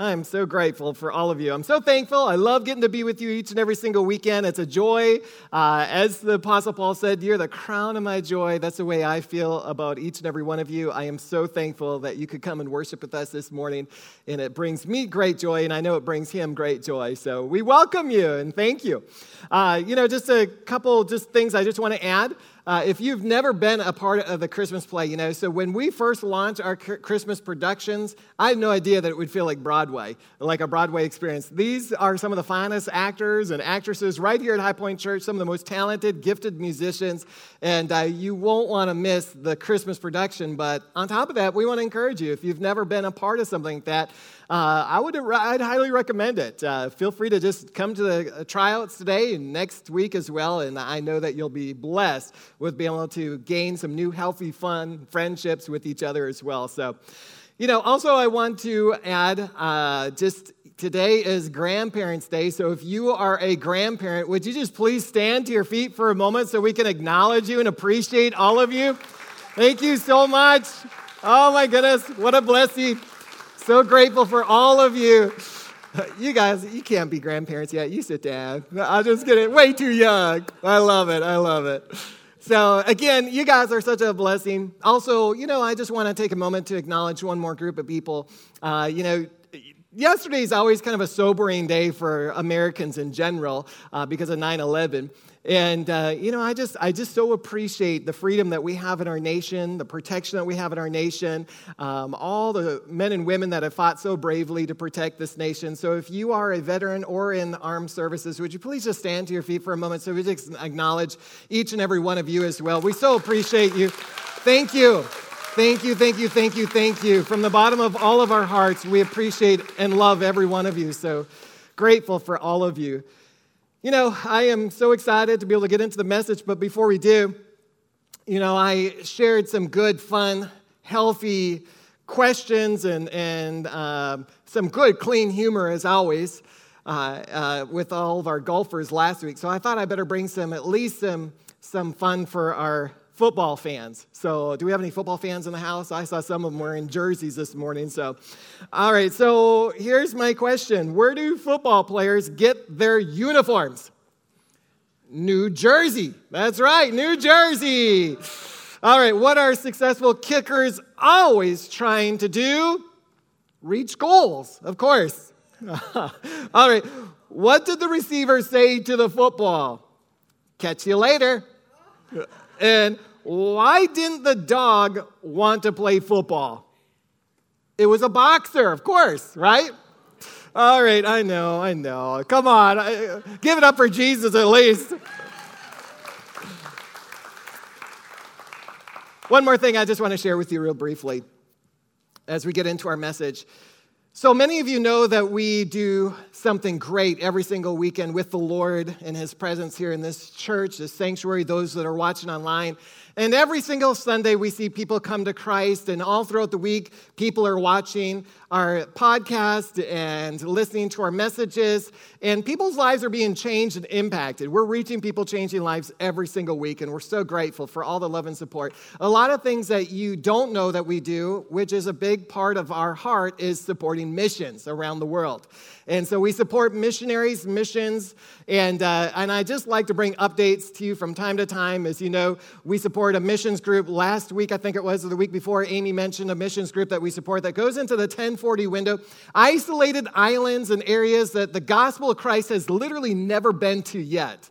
I'm so grateful for all of you. I'm so thankful. I love getting to be with you each and every single weekend. It's a joy. Uh, as the Apostle Paul said, you're the crown of my joy. That's the way I feel about each and every one of you. I am so thankful that you could come and worship with us this morning, and it brings me great joy, and I know it brings him great joy. So we welcome you and thank you. Uh, you know, just a couple just things I just want to add. Uh, if you've never been a part of the Christmas play, you know, so when we first launched our Christmas productions, I had no idea that it would feel like Broadway, like a Broadway experience. These are some of the finest actors and actresses right here at High Point Church, some of the most talented, gifted musicians, and uh, you won't want to miss the Christmas production. But on top of that, we want to encourage you if you've never been a part of something like that, uh, I would I'd highly recommend it. Uh, feel free to just come to the uh, tryouts today and next week as well, and I know that you'll be blessed with being able to gain some new, healthy, fun friendships with each other as well. So, you know, also I want to add uh, just today is Grandparents' Day. So if you are a grandparent, would you just please stand to your feet for a moment so we can acknowledge you and appreciate all of you? Thank you so much. Oh my goodness, what a blessing. So grateful for all of you. You guys, you can't be grandparents yet. You sit down. I'm just kidding. Way too young. I love it. I love it. So, again, you guys are such a blessing. Also, you know, I just want to take a moment to acknowledge one more group of people. Uh, you know, yesterday is always kind of a sobering day for Americans in general uh, because of 9 11. And uh, you know, I just I just so appreciate the freedom that we have in our nation, the protection that we have in our nation, um, all the men and women that have fought so bravely to protect this nation. So, if you are a veteran or in armed services, would you please just stand to your feet for a moment so we just acknowledge each and every one of you as well. We so appreciate you. Thank you. Thank you, thank you, thank you, thank you. From the bottom of all of our hearts, we appreciate and love every one of you. So grateful for all of you. You know, I am so excited to be able to get into the message, but before we do, you know, I shared some good, fun, healthy questions and, and um, some good, clean humor, as always, uh, uh, with all of our golfers last week. So I thought I better bring some, at least some, some fun for our football fans. So, do we have any football fans in the house? I saw some of them wearing jerseys this morning. So, all right. So, here's my question Where do football players get their uniforms? New Jersey. That's right, New Jersey. All right. What are successful kickers always trying to do? Reach goals, of course. all right. What did the receiver say to the football? Catch you later. And why didn't the dog want to play football? It was a boxer, of course, right? All right, I know, I know. Come on, give it up for Jesus at least. One more thing I just want to share with you, real briefly, as we get into our message. So many of you know that we do something great every single weekend with the Lord in His presence here in this church, this sanctuary, those that are watching online. And every single Sunday, we see people come to Christ, and all throughout the week, people are watching our podcast and listening to our messages, and people's lives are being changed and impacted. We're reaching people, changing lives every single week, and we're so grateful for all the love and support. A lot of things that you don't know that we do, which is a big part of our heart, is supporting missions around the world. And so we support missionaries, missions, and, uh, and I just like to bring updates to you from time to time. As you know, we support a missions group. Last week, I think it was, or the week before, Amy mentioned a missions group that we support that goes into the 1040 window, isolated islands and areas that the gospel of Christ has literally never been to yet.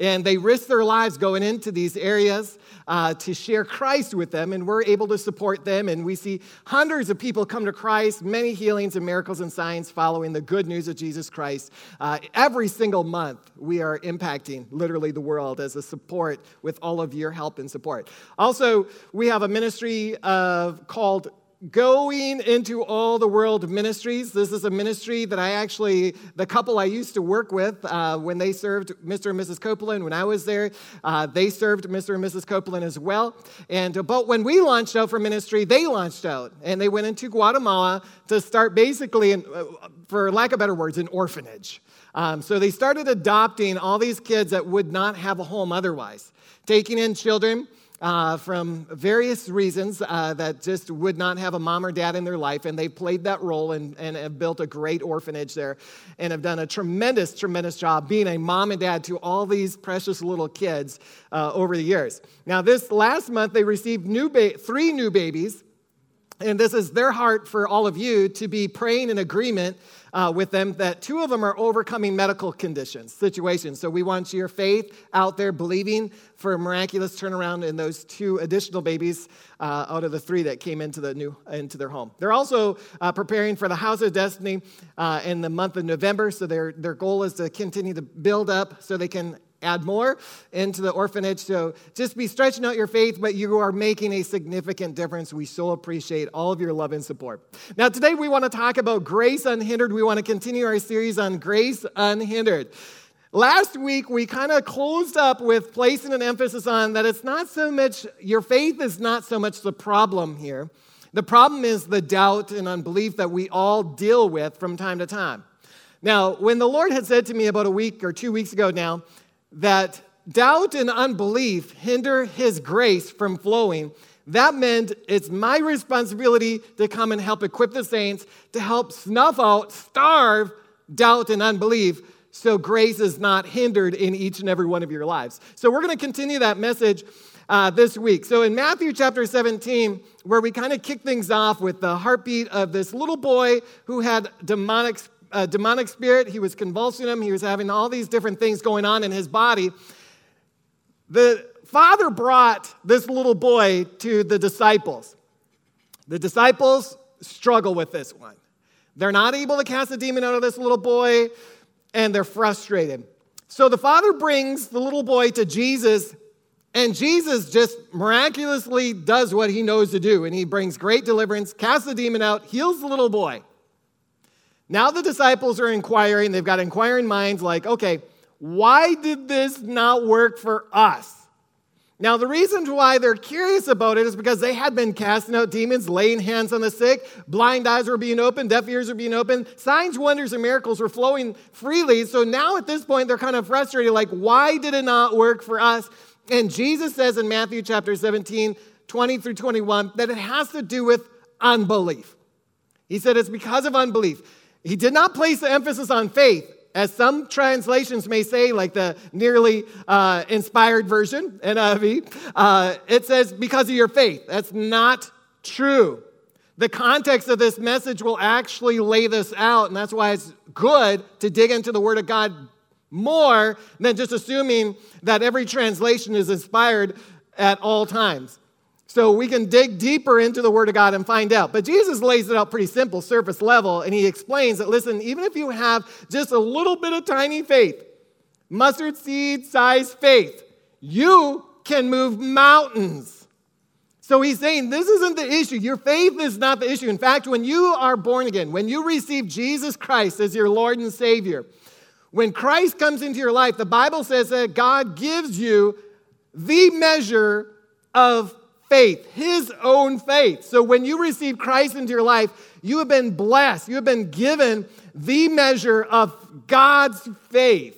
And they risk their lives going into these areas uh, to share Christ with them, and we're able to support them. And we see hundreds of people come to Christ, many healings and miracles and signs following the good news of Jesus Christ. Uh, every single month, we are impacting literally the world as a support with all of your help and support. Also, we have a ministry of, called going into all the world ministries. This is a ministry that I actually, the couple I used to work with uh, when they served Mr. and Mrs. Copeland, when I was there, uh, they served Mr. and Mrs. Copeland as well. And uh, but when we launched out for ministry, they launched out and they went into Guatemala to start basically, in, uh, for lack of better words, an orphanage. Um, so they started adopting all these kids that would not have a home otherwise, taking in children uh, from various reasons uh, that just would not have a mom or dad in their life, and they played that role and, and have built a great orphanage there and have done a tremendous, tremendous job being a mom and dad to all these precious little kids uh, over the years. Now, this last month, they received new ba- three new babies, and this is their heart for all of you to be praying in agreement uh, with them that two of them are overcoming medical conditions, situations. So we want your faith out there believing for a miraculous turnaround in those two additional babies uh, out of the three that came into the new into their home. They're also uh, preparing for the House of Destiny uh, in the month of November. So their their goal is to continue to build up so they can add more into the orphanage. So just be stretching out your faith, but you are making a significant difference. We so appreciate all of your love and support. Now, today we want to talk about grace unhindered. We want to continue our series on grace unhindered. Last week, we kind of closed up with placing an emphasis on that it's not so much, your faith is not so much the problem here. The problem is the doubt and unbelief that we all deal with from time to time. Now, when the Lord had said to me about a week or two weeks ago now that doubt and unbelief hinder his grace from flowing, that meant it's my responsibility to come and help equip the saints to help snuff out, starve doubt and unbelief so grace is not hindered in each and every one of your lives. So we're going to continue that message uh, this week. So in Matthew chapter 17, where we kind of kick things off with the heartbeat of this little boy who had demonic a demonic spirit. He was convulsing him. He was having all these different things going on in his body. The father brought this little boy to the disciples. The disciples struggle with this one. They're not able to cast a demon out of this little boy, and they're frustrated. So the father brings the little boy to Jesus, and Jesus just miraculously does what he knows to do. And he brings great deliverance, casts the demon out, heals the little boy. Now the disciples are inquiring, they've got inquiring minds like, okay, why did this not work for us? Now, the reason why they're curious about it is because they had been casting out demons, laying hands on the sick, blind eyes were being opened, deaf ears were being opened, signs, wonders, and miracles were flowing freely. So now at this point, they're kind of frustrated like, why did it not work for us? And Jesus says in Matthew chapter 17, 20 through 21, that it has to do with unbelief. He said it's because of unbelief. He did not place the emphasis on faith, as some translations may say, like the nearly uh, inspired version, NIV. Uh, it says, because of your faith. That's not true. The context of this message will actually lay this out, and that's why it's good to dig into the Word of God more than just assuming that every translation is inspired at all times. So we can dig deeper into the Word of God and find out. But Jesus lays it out pretty simple, surface level, and he explains that listen, even if you have just a little bit of tiny faith, mustard seed size faith, you can move mountains. So he's saying this isn't the issue. Your faith is not the issue. In fact, when you are born again, when you receive Jesus Christ as your Lord and Savior, when Christ comes into your life, the Bible says that God gives you the measure of faith, his own faith. So when you receive Christ into your life, you have been blessed. You have been given the measure of God's faith.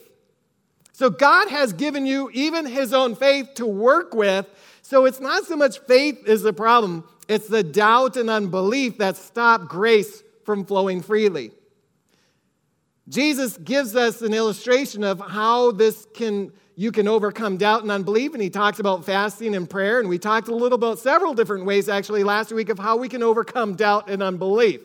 So God has given you even his own faith to work with. So it's not so much faith is the problem, it's the doubt and unbelief that stop grace from flowing freely. Jesus gives us an illustration of how this can you can overcome doubt and unbelief. And he talks about fasting and prayer. And we talked a little about several different ways actually last week of how we can overcome doubt and unbelief.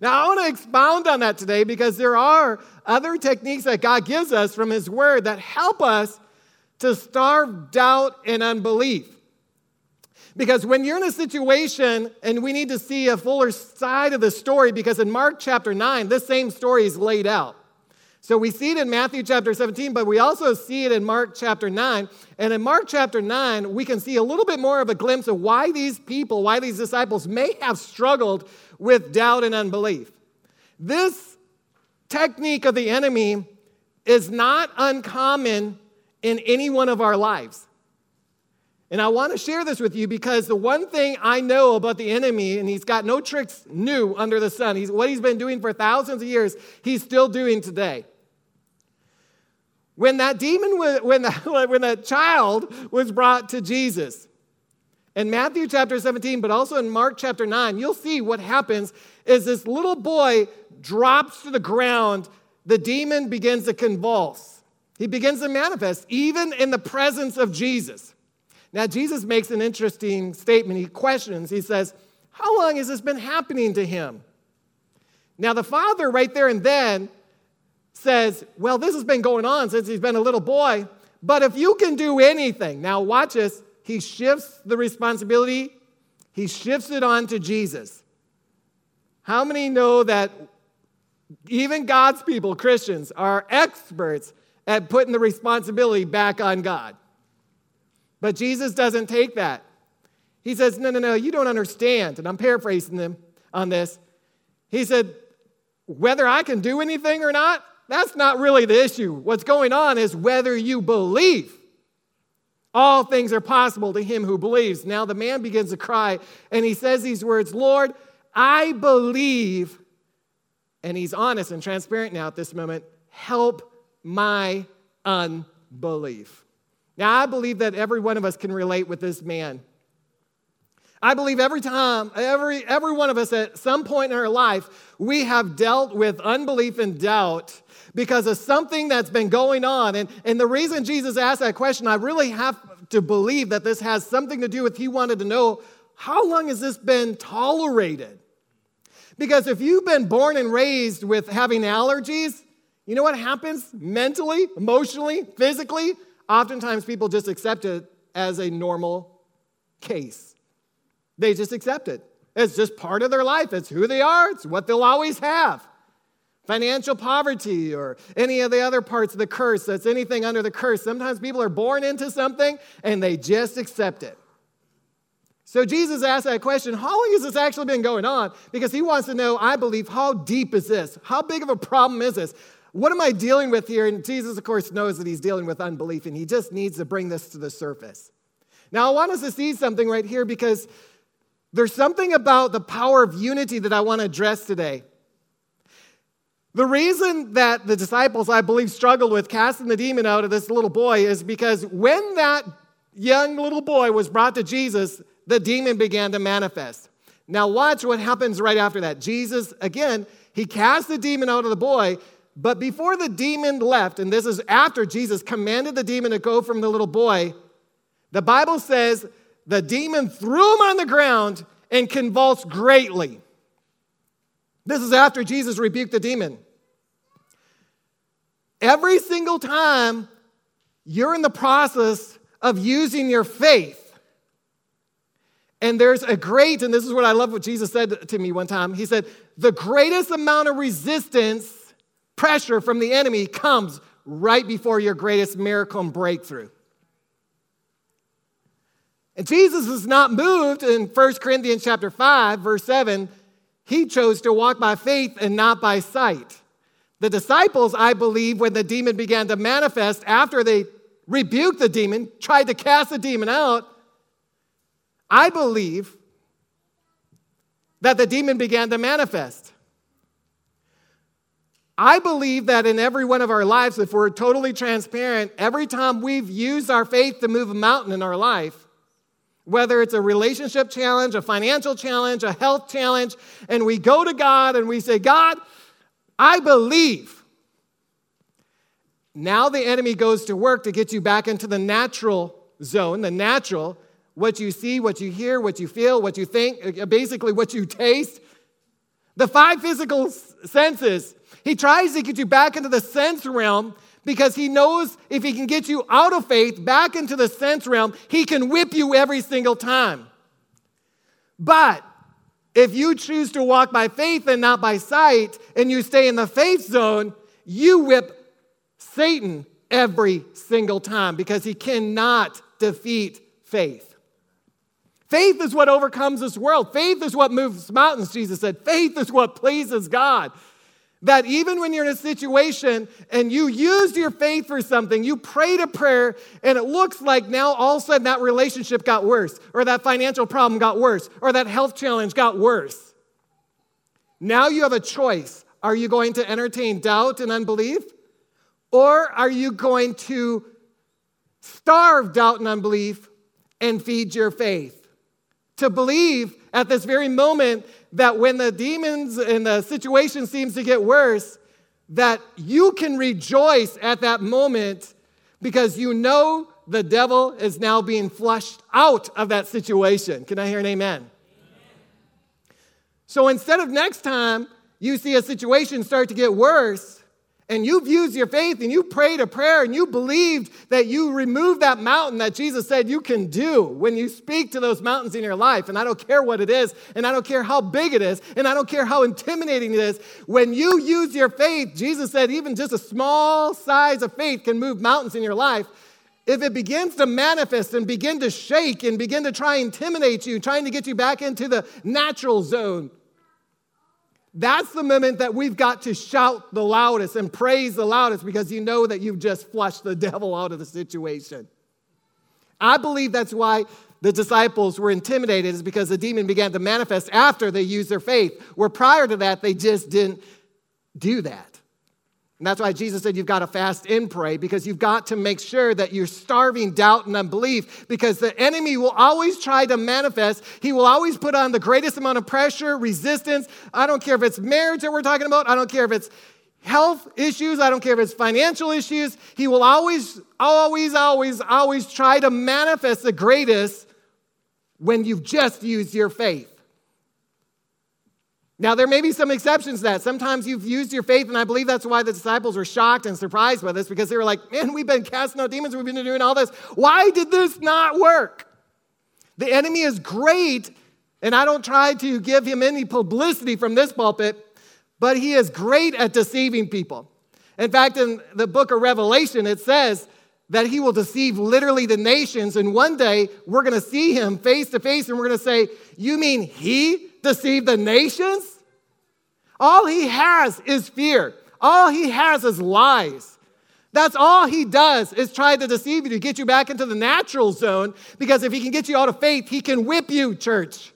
Now, I want to expound on that today because there are other techniques that God gives us from His Word that help us to starve doubt and unbelief. Because when you're in a situation and we need to see a fuller side of the story, because in Mark chapter 9, this same story is laid out. So we see it in Matthew chapter 17, but we also see it in Mark chapter 9. And in Mark chapter 9, we can see a little bit more of a glimpse of why these people, why these disciples may have struggled with doubt and unbelief. This technique of the enemy is not uncommon in any one of our lives. And I want to share this with you because the one thing I know about the enemy, and he's got no tricks new under the sun, he's, what he's been doing for thousands of years, he's still doing today. When that demon, was, when that, when that child was brought to Jesus, In Matthew chapter 17, but also in Mark chapter 9, you'll see what happens is this little boy drops to the ground, the demon begins to convulse. He begins to manifest, even in the presence of Jesus. Now, Jesus makes an interesting statement. He questions, he says, How long has this been happening to him? Now, the father, right there and then, says, Well, this has been going on since he's been a little boy, but if you can do anything, now watch this, he shifts the responsibility, he shifts it on to Jesus. How many know that even God's people, Christians, are experts at putting the responsibility back on God? But Jesus doesn't take that. He says, No, no, no, you don't understand. And I'm paraphrasing them on this. He said, Whether I can do anything or not, that's not really the issue. What's going on is whether you believe. All things are possible to him who believes. Now the man begins to cry and he says these words Lord, I believe. And he's honest and transparent now at this moment. Help my unbelief. Now, I believe that every one of us can relate with this man. I believe every time, every, every one of us at some point in our life, we have dealt with unbelief and doubt because of something that's been going on. And, and the reason Jesus asked that question, I really have to believe that this has something to do with he wanted to know how long has this been tolerated? Because if you've been born and raised with having allergies, you know what happens mentally, emotionally, physically? Oftentimes people just accept it as a normal case. They just accept it. It's just part of their life. It's who they are, it's what they'll always have. Financial poverty or any of the other parts of the curse, that's anything under the curse. Sometimes people are born into something and they just accept it. So Jesus asked that question how long has this actually been going on? Because he wants to know, I believe, how deep is this? How big of a problem is this? What am I dealing with here? And Jesus, of course, knows that he's dealing with unbelief and he just needs to bring this to the surface. Now, I want us to see something right here because there's something about the power of unity that I want to address today. The reason that the disciples, I believe, struggled with casting the demon out of this little boy is because when that young little boy was brought to Jesus, the demon began to manifest. Now, watch what happens right after that. Jesus, again, he cast the demon out of the boy, but before the demon left, and this is after Jesus commanded the demon to go from the little boy, the Bible says the demon threw him on the ground and convulsed greatly. This is after Jesus rebuked the demon. Every single time you're in the process of using your faith, and there's a great, and this is what I love what Jesus said to me one time. He said, The greatest amount of resistance, pressure from the enemy comes right before your greatest miracle and breakthrough. And Jesus is not moved in 1 Corinthians chapter 5, verse 7 he chose to walk by faith and not by sight. The disciples, I believe, when the demon began to manifest after they rebuked the demon, tried to cast the demon out, I believe that the demon began to manifest. I believe that in every one of our lives, if we're totally transparent, every time we've used our faith to move a mountain in our life, whether it's a relationship challenge, a financial challenge, a health challenge, and we go to God and we say, God, I believe. Now the enemy goes to work to get you back into the natural zone, the natural, what you see, what you hear, what you feel, what you think, uh, basically what you taste. The five physical senses. He tries to get you back into the sense realm because he knows if he can get you out of faith back into the sense realm, he can whip you every single time. But if you choose to walk by faith and not by sight, and you stay in the faith zone, you whip Satan every single time because he cannot defeat faith. Faith is what overcomes this world. Faith is what moves mountains, Jesus said. Faith is what pleases God. That even when you're in a situation and you used your faith for something, you prayed a prayer, and it looks like now all of a sudden that relationship got worse, or that financial problem got worse, or that health challenge got worse. Now you have a choice. Are you going to entertain doubt and unbelief? Or are you going to starve doubt and unbelief and feed your faith? to believe at this very moment that when the demons and the situation seems to get worse, that you can rejoice at that moment because you know the devil is now being flushed out of that situation. Can I hear an amen? amen? So instead of next time you see a situation start to get worse, and you've used your faith and you prayed a prayer and you believed that you removed that mountain that Jesus said you can do when you speak to those mountains in your life. And I don't care what it is, and I don't care how big it is, and I don't care how intimidating it is. When you use your faith, Jesus said even just a small size of faith can move mountains in your life. If it begins to manifest and begin to shake and begin to try and intimidate you, trying to get you back into the natural zone, that's the moment that we've got to shout the loudest and praise the loudest because you know that you've just flushed the devil out of the situation. I believe that's why the disciples were intimidated, is because the demon began to manifest after they used their faith, where prior to that, they just didn't do that. And that's why Jesus said you've got to fast and pray because you've got to make sure that you're starving doubt and unbelief because the enemy will always try to manifest. He will always put on the greatest amount of pressure, resistance. I don't care if it's marriage that we're talking about, I don't care if it's health issues, I don't care if it's financial issues. He will always, always, always, always try to manifest the greatest when you've just used your faith. Now, there may be some exceptions to that. Sometimes you've used your faith, and I believe that's why the disciples were shocked and surprised by this because they were like, man, we've been casting out demons, we've been doing all this. Why did this not work? The enemy is great, and I don't try to give him any publicity from this pulpit, but he is great at deceiving people. In fact, in the book of Revelation, it says that he will deceive literally the nations, and one day we're gonna see him face to face, and we're gonna say, You mean he deceive the nations? All he has is fear. All he has is lies. That's all he does is try to deceive you to get you back into the natural zone because if he can get you out of faith, he can whip you, church.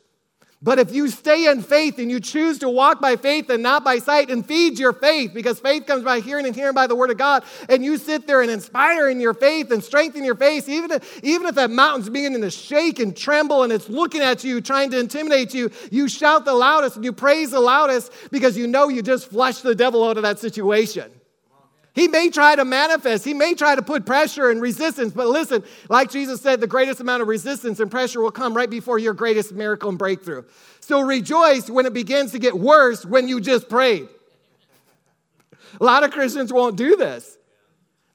But if you stay in faith and you choose to walk by faith and not by sight and feed your faith, because faith comes by hearing and hearing by the word of God, and you sit there and inspire in your faith and strengthen your faith, even if, even if that mountain's beginning to shake and tremble and it's looking at you, trying to intimidate you, you shout the loudest and you praise the loudest because you know you just flushed the devil out of that situation. He may try to manifest, he may try to put pressure and resistance, but listen, like Jesus said, the greatest amount of resistance and pressure will come right before your greatest miracle and breakthrough. So rejoice when it begins to get worse when you just prayed. A lot of Christians won't do this.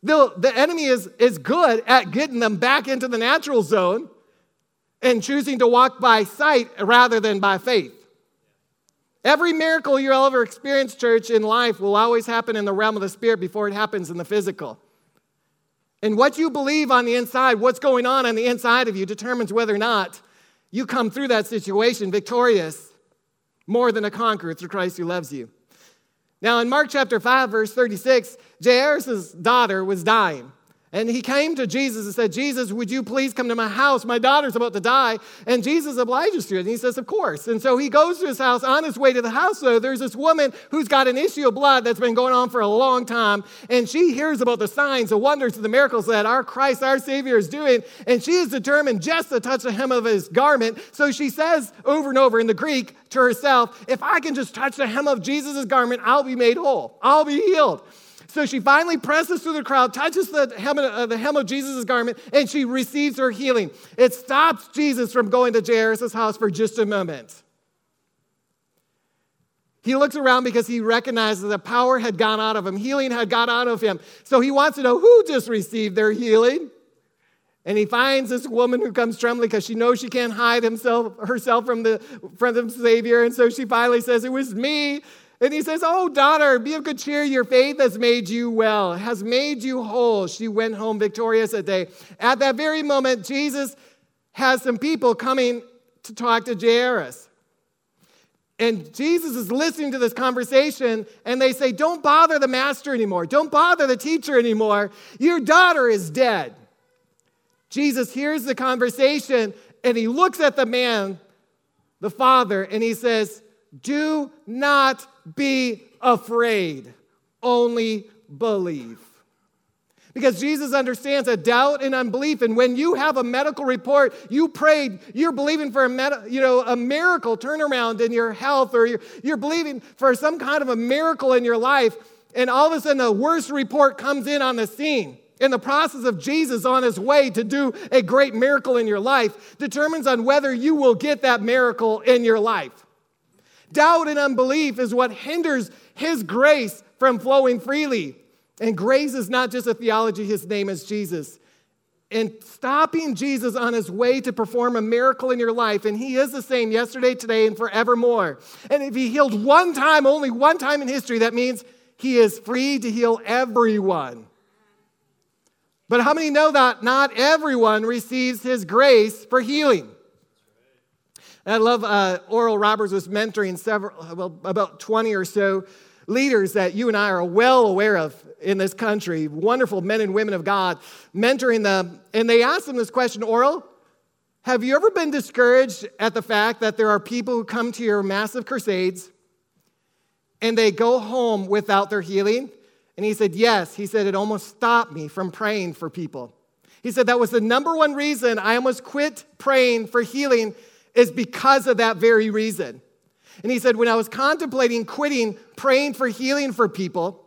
The, the enemy is, is good at getting them back into the natural zone and choosing to walk by sight rather than by faith. Every miracle you'll ever experience, church, in life will always happen in the realm of the spirit before it happens in the physical. And what you believe on the inside, what's going on on the inside of you, determines whether or not you come through that situation victorious, more than a conqueror through Christ who loves you. Now, in Mark chapter 5, verse 36, Jairus' daughter was dying. And he came to Jesus and said, Jesus, would you please come to my house? My daughter's about to die. And Jesus obliges to it. And he says, Of course. And so he goes to his house. On his way to the house, though, there's this woman who's got an issue of blood that's been going on for a long time. And she hears about the signs, the wonders, and the miracles that our Christ, our Savior, is doing. And she is determined just to touch the hem of his garment. So she says over and over in the Greek to herself, If I can just touch the hem of Jesus' garment, I'll be made whole, I'll be healed. So she finally presses through the crowd, touches the hem, of, uh, the hem of Jesus' garment, and she receives her healing. It stops Jesus from going to Jairus' house for just a moment. He looks around because he recognizes that power had gone out of him, healing had gone out of him. So he wants to know who just received their healing. And he finds this woman who comes trembling because she knows she can't hide himself, herself from the, from the Savior. And so she finally says, It was me. And he says, Oh, daughter, be of good cheer. Your faith has made you well, has made you whole. She went home victorious that day. At that very moment, Jesus has some people coming to talk to Jairus. And Jesus is listening to this conversation, and they say, Don't bother the master anymore. Don't bother the teacher anymore. Your daughter is dead. Jesus hears the conversation, and he looks at the man, the father, and he says, Do not be afraid, only believe. because Jesus understands that doubt and unbelief. And when you have a medical report, you prayed, you're believing for a, med- you know, a miracle turnaround in your health, or you're, you're believing for some kind of a miracle in your life, and all of a sudden the worst report comes in on the scene. In the process of Jesus on his way to do a great miracle in your life determines on whether you will get that miracle in your life. Doubt and unbelief is what hinders his grace from flowing freely. And grace is not just a theology, his name is Jesus. And stopping Jesus on his way to perform a miracle in your life, and he is the same yesterday, today, and forevermore. And if he healed one time, only one time in history, that means he is free to heal everyone. But how many know that not everyone receives his grace for healing? I love uh, Oral Roberts was mentoring several, well, about 20 or so leaders that you and I are well aware of in this country, wonderful men and women of God, mentoring them. And they asked them this question Oral, have you ever been discouraged at the fact that there are people who come to your massive crusades and they go home without their healing? And he said, Yes. He said, It almost stopped me from praying for people. He said, That was the number one reason I almost quit praying for healing, is because of that very reason. And he said, When I was contemplating quitting praying for healing for people,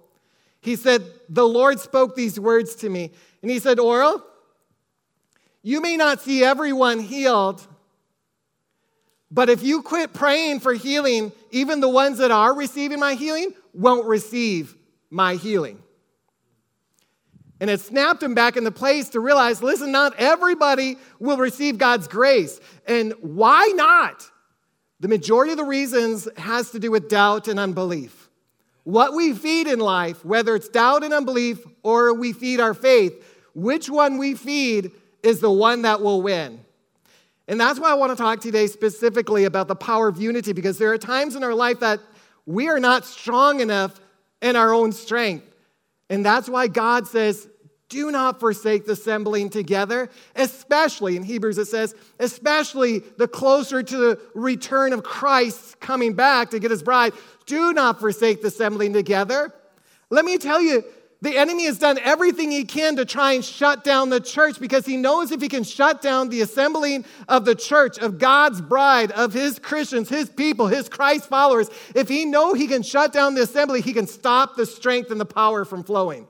he said, The Lord spoke these words to me. And he said, Oral, you may not see everyone healed, but if you quit praying for healing, even the ones that are receiving my healing won't receive my healing. And it snapped him back into place to realize listen, not everybody will receive God's grace. And why not? The majority of the reasons has to do with doubt and unbelief. What we feed in life, whether it's doubt and unbelief or we feed our faith, which one we feed is the one that will win. And that's why I want to talk today specifically about the power of unity because there are times in our life that we are not strong enough in our own strength. And that's why God says, do not forsake the assembling together, especially in Hebrews it says, especially the closer to the return of Christ coming back to get his bride. Do not forsake the assembling together. Let me tell you, the enemy has done everything he can to try and shut down the church because he knows if he can shut down the assembling of the church, of God's bride, of his Christians, his people, his Christ followers, if he know he can shut down the assembly, he can stop the strength and the power from flowing.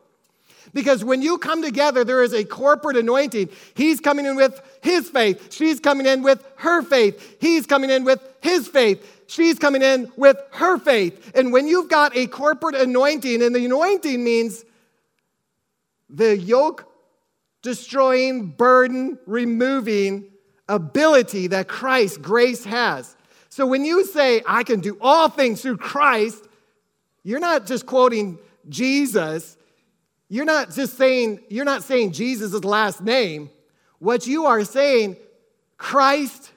Because when you come together, there is a corporate anointing. He's coming in with his faith. She's coming in with her faith. He's coming in with his faith. She's coming in with her faith. And when you've got a corporate anointing, and the anointing means the yoke destroying, burden removing ability that Christ, grace has. So when you say, I can do all things through Christ, you're not just quoting Jesus. You're not just saying, you're not saying Jesus' last name. What you are saying, Christ,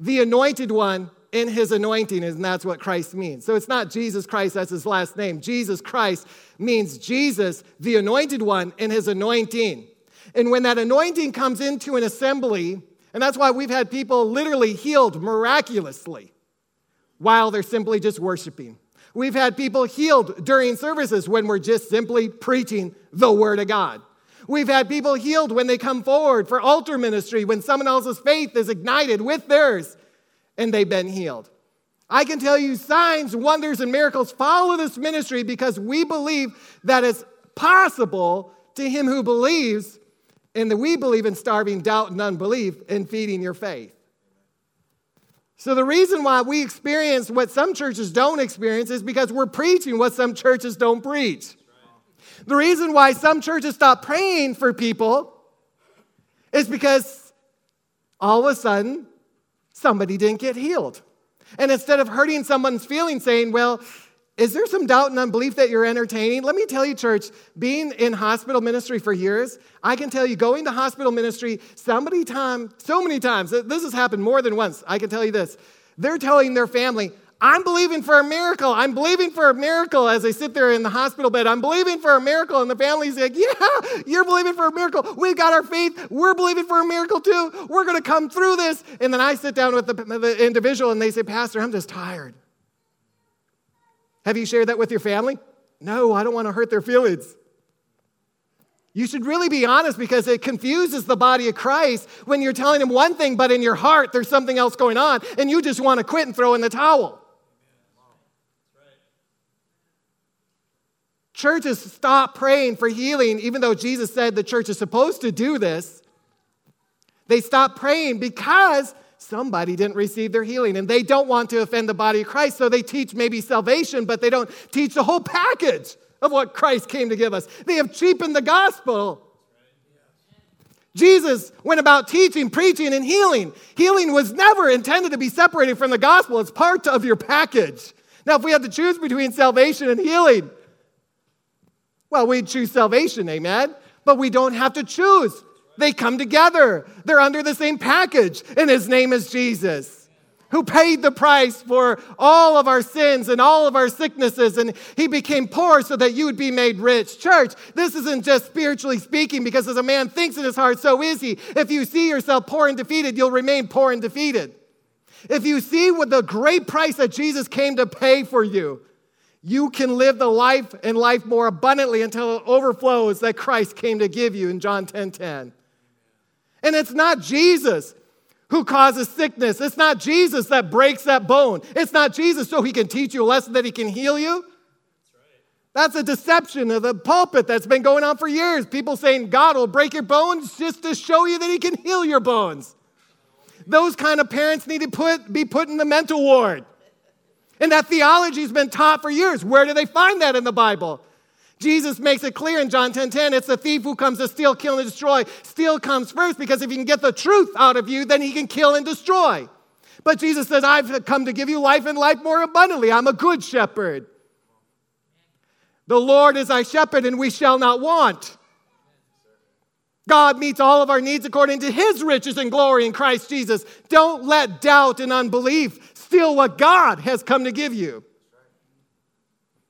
the anointed one, in his anointing, and that's what Christ means. So it's not Jesus Christ, that's his last name. Jesus Christ means Jesus, the anointed one, in his anointing. And when that anointing comes into an assembly, and that's why we've had people literally healed miraculously while they're simply just worshiping. We've had people healed during services when we're just simply preaching the Word of God. We've had people healed when they come forward for altar ministry, when someone else's faith is ignited with theirs and they've been healed. I can tell you signs, wonders, and miracles follow this ministry because we believe that it's possible to him who believes, and that we believe in starving doubt and unbelief and feeding your faith. So, the reason why we experience what some churches don't experience is because we're preaching what some churches don't preach. The reason why some churches stop praying for people is because all of a sudden somebody didn't get healed. And instead of hurting someone's feelings, saying, Well, is there some doubt and unbelief that you're entertaining? Let me tell you, church, being in hospital ministry for years, I can tell you, going to hospital ministry, somebody time, so many times, this has happened more than once. I can tell you this. They're telling their family, I'm believing for a miracle. I'm believing for a miracle as they sit there in the hospital bed. I'm believing for a miracle. And the family's like, Yeah, you're believing for a miracle. We've got our faith. We're believing for a miracle too. We're going to come through this. And then I sit down with the, the individual and they say, Pastor, I'm just tired. Have you shared that with your family? No, I don't want to hurt their feelings. You should really be honest because it confuses the body of Christ when you're telling them one thing, but in your heart there's something else going on, and you just want to quit and throw in the towel. Churches stop praying for healing, even though Jesus said the church is supposed to do this. They stop praying because somebody didn't receive their healing and they don't want to offend the body of Christ. So they teach maybe salvation, but they don't teach the whole package of what Christ came to give us. They have cheapened the gospel. Jesus went about teaching, preaching, and healing. Healing was never intended to be separated from the gospel, it's part of your package. Now, if we had to choose between salvation and healing, well, we'd choose salvation, amen? But we don't have to choose. They come together, they're under the same package, and his name is Jesus who paid the price for all of our sins and all of our sicknesses, and he became poor so that you would be made rich. Church, this isn't just spiritually speaking, because as a man thinks in his heart, so is he. If you see yourself poor and defeated, you'll remain poor and defeated. If you see what the great price that Jesus came to pay for you, you can live the life and life more abundantly until it overflows that Christ came to give you in John 10 10. And it's not Jesus who causes sickness. It's not Jesus that breaks that bone. It's not Jesus so he can teach you a lesson that he can heal you. That's a deception of the pulpit that's been going on for years. People saying God will break your bones just to show you that he can heal your bones. Those kind of parents need to put, be put in the mental ward. And that theology has been taught for years. Where do they find that in the Bible? Jesus makes it clear in John 10:10, 10, 10, it's the thief who comes to steal, kill, and destroy. Steal comes first because if he can get the truth out of you, then he can kill and destroy. But Jesus says, I've come to give you life and life more abundantly. I'm a good shepherd. The Lord is our shepherd, and we shall not want. God meets all of our needs according to his riches and glory in Christ Jesus. Don't let doubt and unbelief steal what God has come to give you.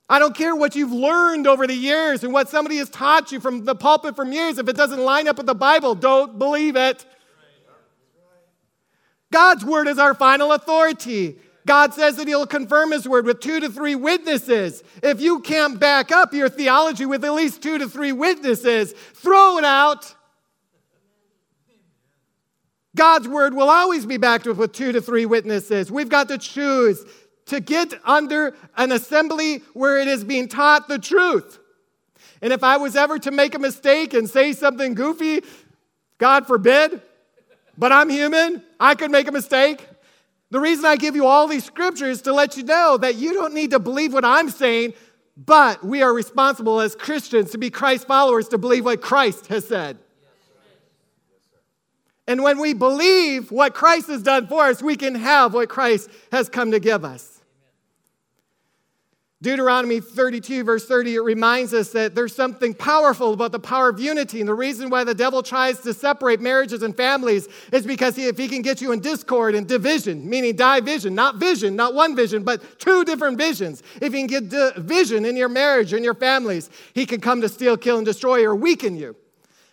I don't care what you've learned over the years and what somebody has taught you from the pulpit from years. If it doesn't line up with the Bible, don't believe it. God's word is our final authority. God says that He'll confirm His word with two to three witnesses. If you can't back up your theology with at least two to three witnesses, throw it out. God's word will always be backed up with two to three witnesses. We've got to choose to get under an assembly where it is being taught the truth. And if I was ever to make a mistake and say something goofy, God forbid, but I'm human, I could make a mistake. The reason I give you all these scriptures is to let you know that you don't need to believe what I'm saying, but we are responsible as Christians to be Christ followers to believe what Christ has said. And when we believe what Christ has done for us, we can have what Christ has come to give us. Deuteronomy 32, verse 30, it reminds us that there's something powerful about the power of unity. And the reason why the devil tries to separate marriages and families is because he, if he can get you in discord and division, meaning division, not vision, not one vision, but two different visions. If he can get division in your marriage and your families, he can come to steal, kill, and destroy or weaken you.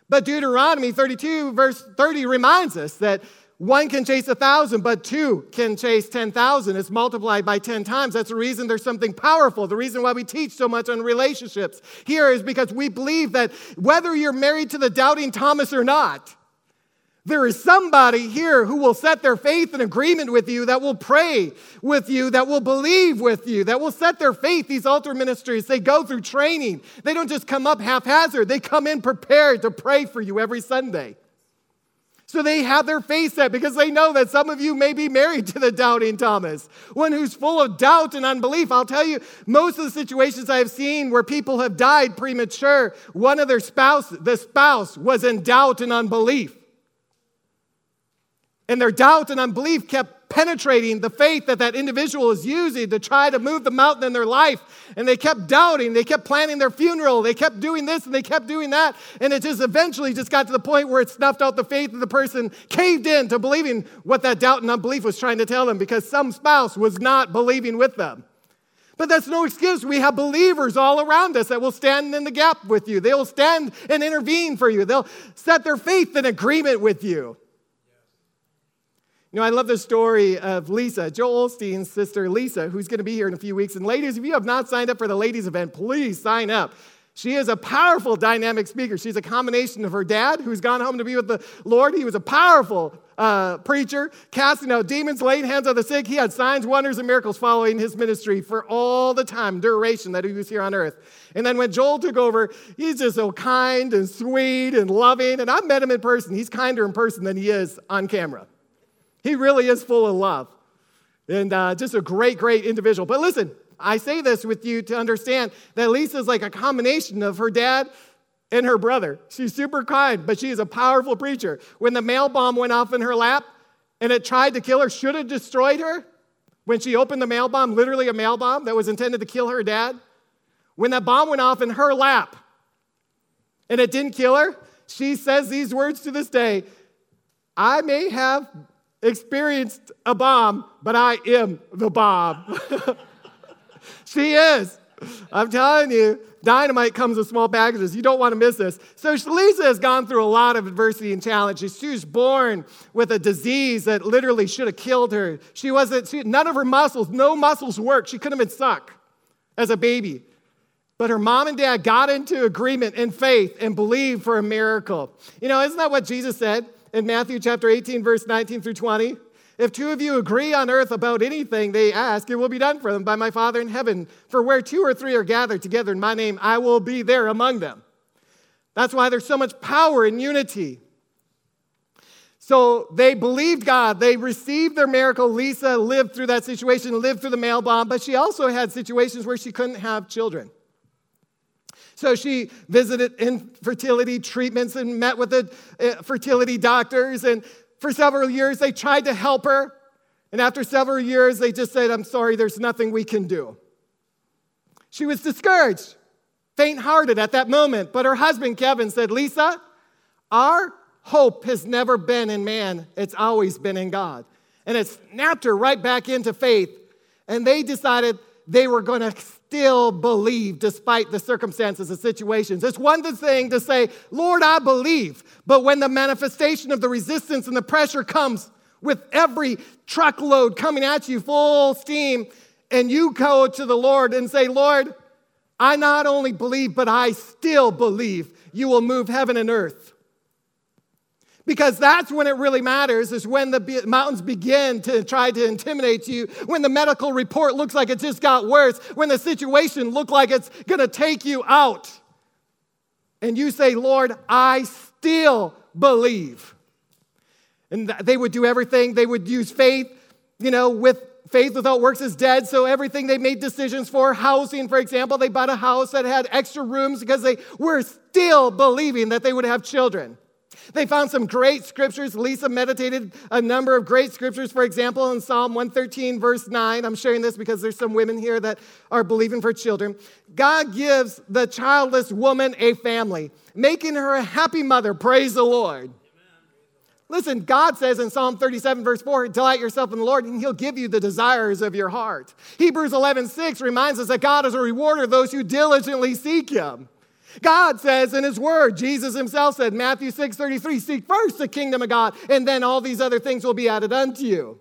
But Deuteronomy 32, verse 30 reminds us that one can chase a thousand, but two can chase 10,000. It's multiplied by 10 times. That's the reason there's something powerful. The reason why we teach so much on relationships here is because we believe that whether you're married to the doubting Thomas or not, there is somebody here who will set their faith in agreement with you, that will pray with you, that will believe with you, that will set their faith. These altar ministries, they go through training. They don't just come up haphazard, they come in prepared to pray for you every Sunday. So they have their face set because they know that some of you may be married to the doubting Thomas, one who's full of doubt and unbelief. I'll tell you, most of the situations I've seen where people have died premature, one of their spouse, the spouse, was in doubt and unbelief. And their doubt and unbelief kept penetrating the faith that that individual is using to try to move the mountain in their life. And they kept doubting, they kept planning their funeral, they kept doing this and they kept doing that. And it just eventually just got to the point where it snuffed out the faith of the person, caved in to believing what that doubt and unbelief was trying to tell them because some spouse was not believing with them. But that's no excuse. We have believers all around us that will stand in the gap with you. They will stand and intervene for you. They'll set their faith in agreement with you. You know, I love the story of Lisa, Joel Osteen's sister Lisa, who's going to be here in a few weeks. And ladies, if you have not signed up for the ladies' event, please sign up. She is a powerful dynamic speaker. She's a combination of her dad, who's gone home to be with the Lord. He was a powerful uh, preacher, casting out demons, laying hands on the sick. He had signs, wonders, and miracles following his ministry for all the time, duration that he was here on earth. And then when Joel took over, he's just so kind and sweet and loving. And I've met him in person. He's kinder in person than he is on camera. He really is full of love and uh, just a great, great individual. But listen, I say this with you to understand that Lisa's like a combination of her dad and her brother. She's super kind, but she is a powerful preacher. When the mail bomb went off in her lap and it tried to kill her, should have destroyed her. When she opened the mail bomb, literally a mail bomb that was intended to kill her dad, when that bomb went off in her lap and it didn't kill her, she says these words to this day I may have experienced a bomb, but I am the bomb. she is. I'm telling you, dynamite comes in small packages. You don't want to miss this. So Lisa has gone through a lot of adversity and challenges. She was born with a disease that literally should have killed her. She wasn't, she, none of her muscles, no muscles worked. She couldn't been suck as a baby. But her mom and dad got into agreement in faith and believed for a miracle. You know, isn't that what Jesus said in Matthew chapter 18, verse 19 through 20? If two of you agree on earth about anything they ask, it will be done for them by my Father in heaven. For where two or three are gathered together in my name, I will be there among them. That's why there's so much power in unity. So they believed God. They received their miracle. Lisa lived through that situation, lived through the mail bomb, but she also had situations where she couldn't have children. So she visited infertility treatments and met with the uh, fertility doctors. And for several years, they tried to help her. And after several years, they just said, I'm sorry, there's nothing we can do. She was discouraged, faint hearted at that moment. But her husband, Kevin, said, Lisa, our hope has never been in man, it's always been in God. And it snapped her right back into faith. And they decided they were going to still believe despite the circumstances and situations. It's one thing to say, Lord, I believe, but when the manifestation of the resistance and the pressure comes with every truckload coming at you full steam, and you go to the Lord and say, Lord, I not only believe, but I still believe you will move heaven and earth. Because that's when it really matters, is when the mountains begin to try to intimidate you, when the medical report looks like it just got worse, when the situation looks like it's gonna take you out. And you say, Lord, I still believe. And they would do everything, they would use faith, you know, with faith without works is dead. So everything they made decisions for, housing, for example, they bought a house that had extra rooms because they were still believing that they would have children. They found some great scriptures. Lisa meditated a number of great scriptures, for example, in Psalm 113, verse 9. I'm sharing this because there's some women here that are believing for children. God gives the childless woman a family, making her a happy mother. Praise the Lord. Listen, God says in Psalm 37, verse 4, delight yourself in the Lord, and He'll give you the desires of your heart. Hebrews 11, 6 reminds us that God is a rewarder of those who diligently seek Him. God says in His Word, Jesus Himself said, Matthew 6 33, seek first the kingdom of God, and then all these other things will be added unto you.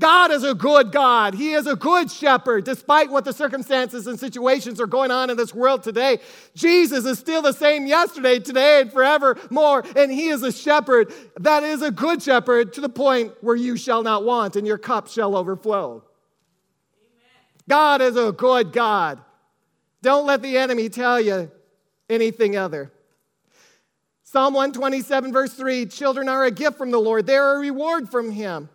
God is a good God. He is a good shepherd, despite what the circumstances and situations are going on in this world today. Jesus is still the same yesterday, today, and forevermore. And He is a shepherd that is a good shepherd to the point where you shall not want and your cup shall overflow. Amen. God is a good God. Don't let the enemy tell you anything other. Psalm 127, verse 3 Children are a gift from the Lord, they're a reward from Him.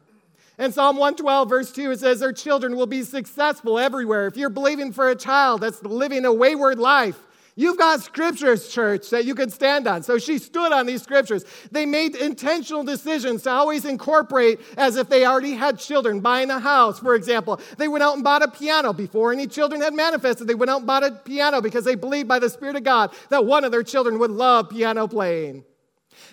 And Psalm 112, verse 2, it says, Their children will be successful everywhere. If you're believing for a child that's living a wayward life, You've got scriptures, church, that you can stand on. So she stood on these scriptures. They made intentional decisions to always incorporate as if they already had children, buying a house, for example. They went out and bought a piano before any children had manifested. They went out and bought a piano because they believed by the Spirit of God that one of their children would love piano playing.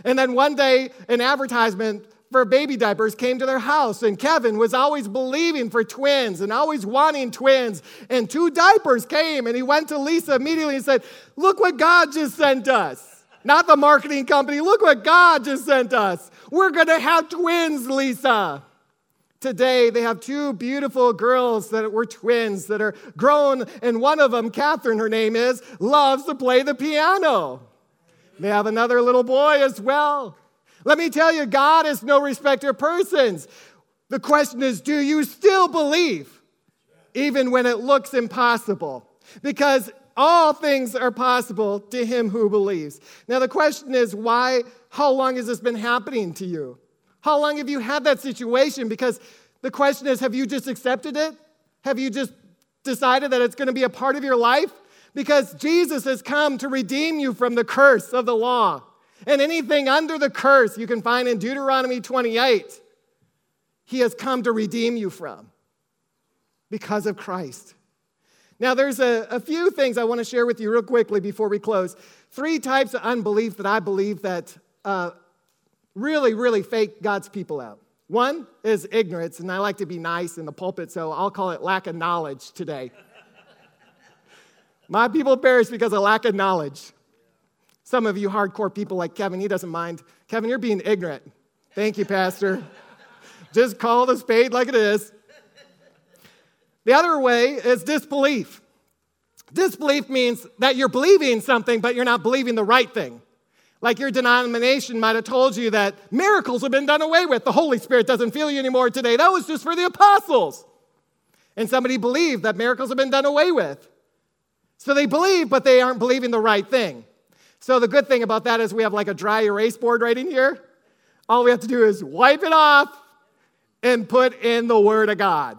And then one day, an advertisement for baby diapers came to their house, and Kevin was always believing for twins and always wanting twins. And two diapers came, and he went to Lisa immediately and said, Look what God just sent us. Not the marketing company. Look what God just sent us. We're going to have twins, Lisa. today they have two beautiful girls that were twins that are grown, and one of them, Catherine, her name is, loves to play the piano. They have another little boy as well. Let me tell you, God is no respecter of persons. The question is, do you still believe, even when it looks impossible? Because all things are possible to him who believes. Now, the question is, why, how long has this been happening to you? How long have you had that situation? Because the question is, have you just accepted it? Have you just decided that it's going to be a part of your life? Because Jesus has come to redeem you from the curse of the law. And anything under the curse you can find in Deuteronomy 28, he has come to redeem you from because of Christ. Now, there's a, a few things I want to share with you real quickly before we close. Three types of unbelief that I believe that uh, really, really fake God's people out. One is ignorance, and I like to be nice in the pulpit, so I'll call it lack of knowledge today. My people perish because of lack of knowledge. Some of you hardcore people like Kevin, he doesn't mind. Kevin, you're being ignorant. Thank you, Pastor. Just call the spade like it is. The other way is disbelief. Disbelief means that you're believing something, but you're not believing the right thing. Like your denomination might have told you that miracles have been done away with. The Holy Spirit doesn't feel you anymore today. That was just for the apostles. And somebody believed that miracles have been done away with. So they believe, but they aren't believing the right thing. So the good thing about that is we have like a dry erase board right in here. All we have to do is wipe it off and put in the Word of God.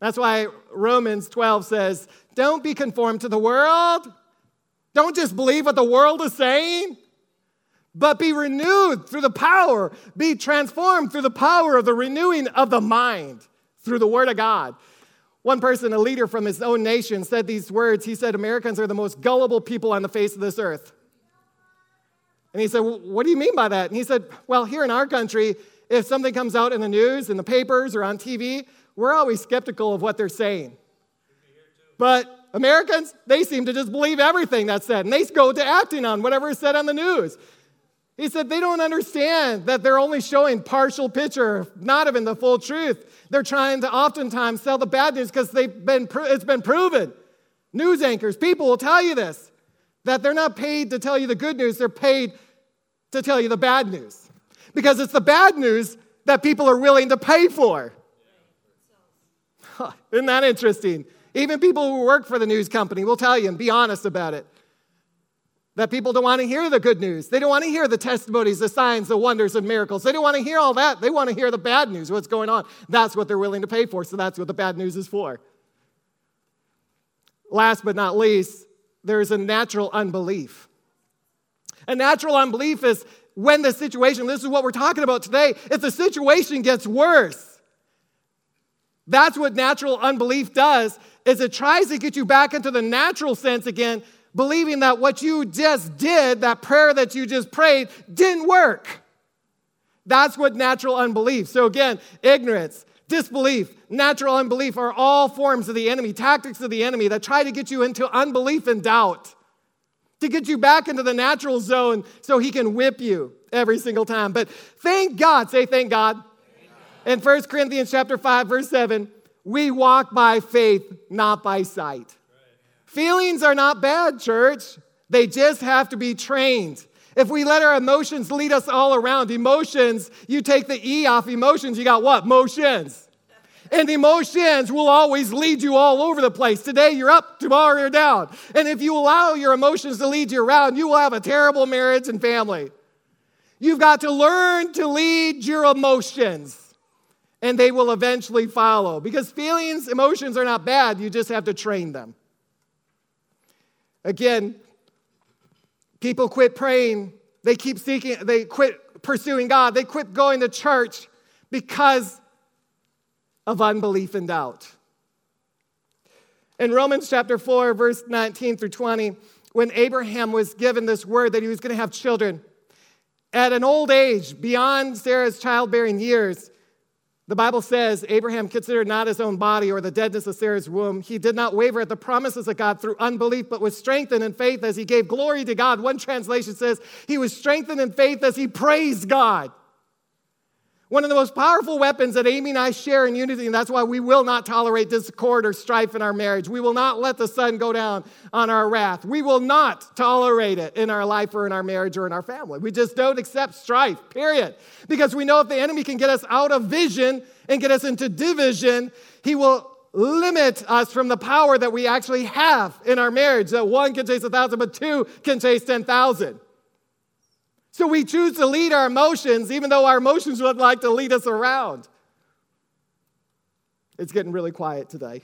That's why Romans 12 says, Don't be conformed to the world. Don't just believe what the world is saying but be renewed through the power, be transformed through the power of the renewing of the mind through the Word of God. One person, a leader from his own nation, said these words. He said, Americans are the most gullible people on the face of this earth. And he said, well, What do you mean by that? And he said, Well, here in our country, if something comes out in the news, in the papers, or on TV, we're always skeptical of what they're saying. But Americans, they seem to just believe everything that's said, and they go to acting on whatever is said on the news. He said they don't understand that they're only showing partial picture, not even the full truth. They're trying to oftentimes sell the bad news because they've been it's been proven. News anchors, people will tell you this that they're not paid to tell you the good news, they're paid to tell you the bad news. Because it's the bad news that people are willing to pay for. Isn't that interesting? Even people who work for the news company will tell you and be honest about it. That people don't want to hear the good news. They don't want to hear the testimonies, the signs, the wonders, and miracles. They don't want to hear all that. They want to hear the bad news, what's going on. That's what they're willing to pay for, so that's what the bad news is for. Last but not least, there's a natural unbelief. A natural unbelief is when the situation, this is what we're talking about today, if the situation gets worse. That's what natural unbelief does is it tries to get you back into the natural sense again believing that what you just did, that prayer that you just prayed, didn't work. That's what natural unbelief. So again, ignorance, disbelief, natural unbelief are all forms of the enemy, tactics of the enemy that try to get you into unbelief and doubt, to get you back into the natural zone so he can whip you every single time. But thank God, say thank God. In 1 Corinthians chapter 5 verse 7, we walk by faith, not by sight. Feelings are not bad, church. They just have to be trained. If we let our emotions lead us all around, emotions, you take the E off emotions, you got what? Motions. And emotions will always lead you all over the place. Today you're up, tomorrow you're down. And if you allow your emotions to lead you around, you will have a terrible marriage and family. You've got to learn to lead your emotions, and they will eventually follow. Because feelings, emotions are not bad, you just have to train them. Again, people quit praying. They keep seeking, they quit pursuing God. They quit going to church because of unbelief and doubt. In Romans chapter 4, verse 19 through 20, when Abraham was given this word that he was going to have children, at an old age, beyond Sarah's childbearing years, the Bible says Abraham considered not his own body or the deadness of Sarah's womb. He did not waver at the promises of God through unbelief, but was strengthened in faith as he gave glory to God. One translation says he was strengthened in faith as he praised God. One of the most powerful weapons that Amy and I share in unity, and that's why we will not tolerate discord or strife in our marriage. We will not let the sun go down on our wrath. We will not tolerate it in our life or in our marriage or in our family. We just don't accept strife, period. Because we know if the enemy can get us out of vision and get us into division, he will limit us from the power that we actually have in our marriage. That one can chase a thousand, but two can chase 10,000. So we choose to lead our emotions, even though our emotions would like to lead us around. It's getting really quiet today.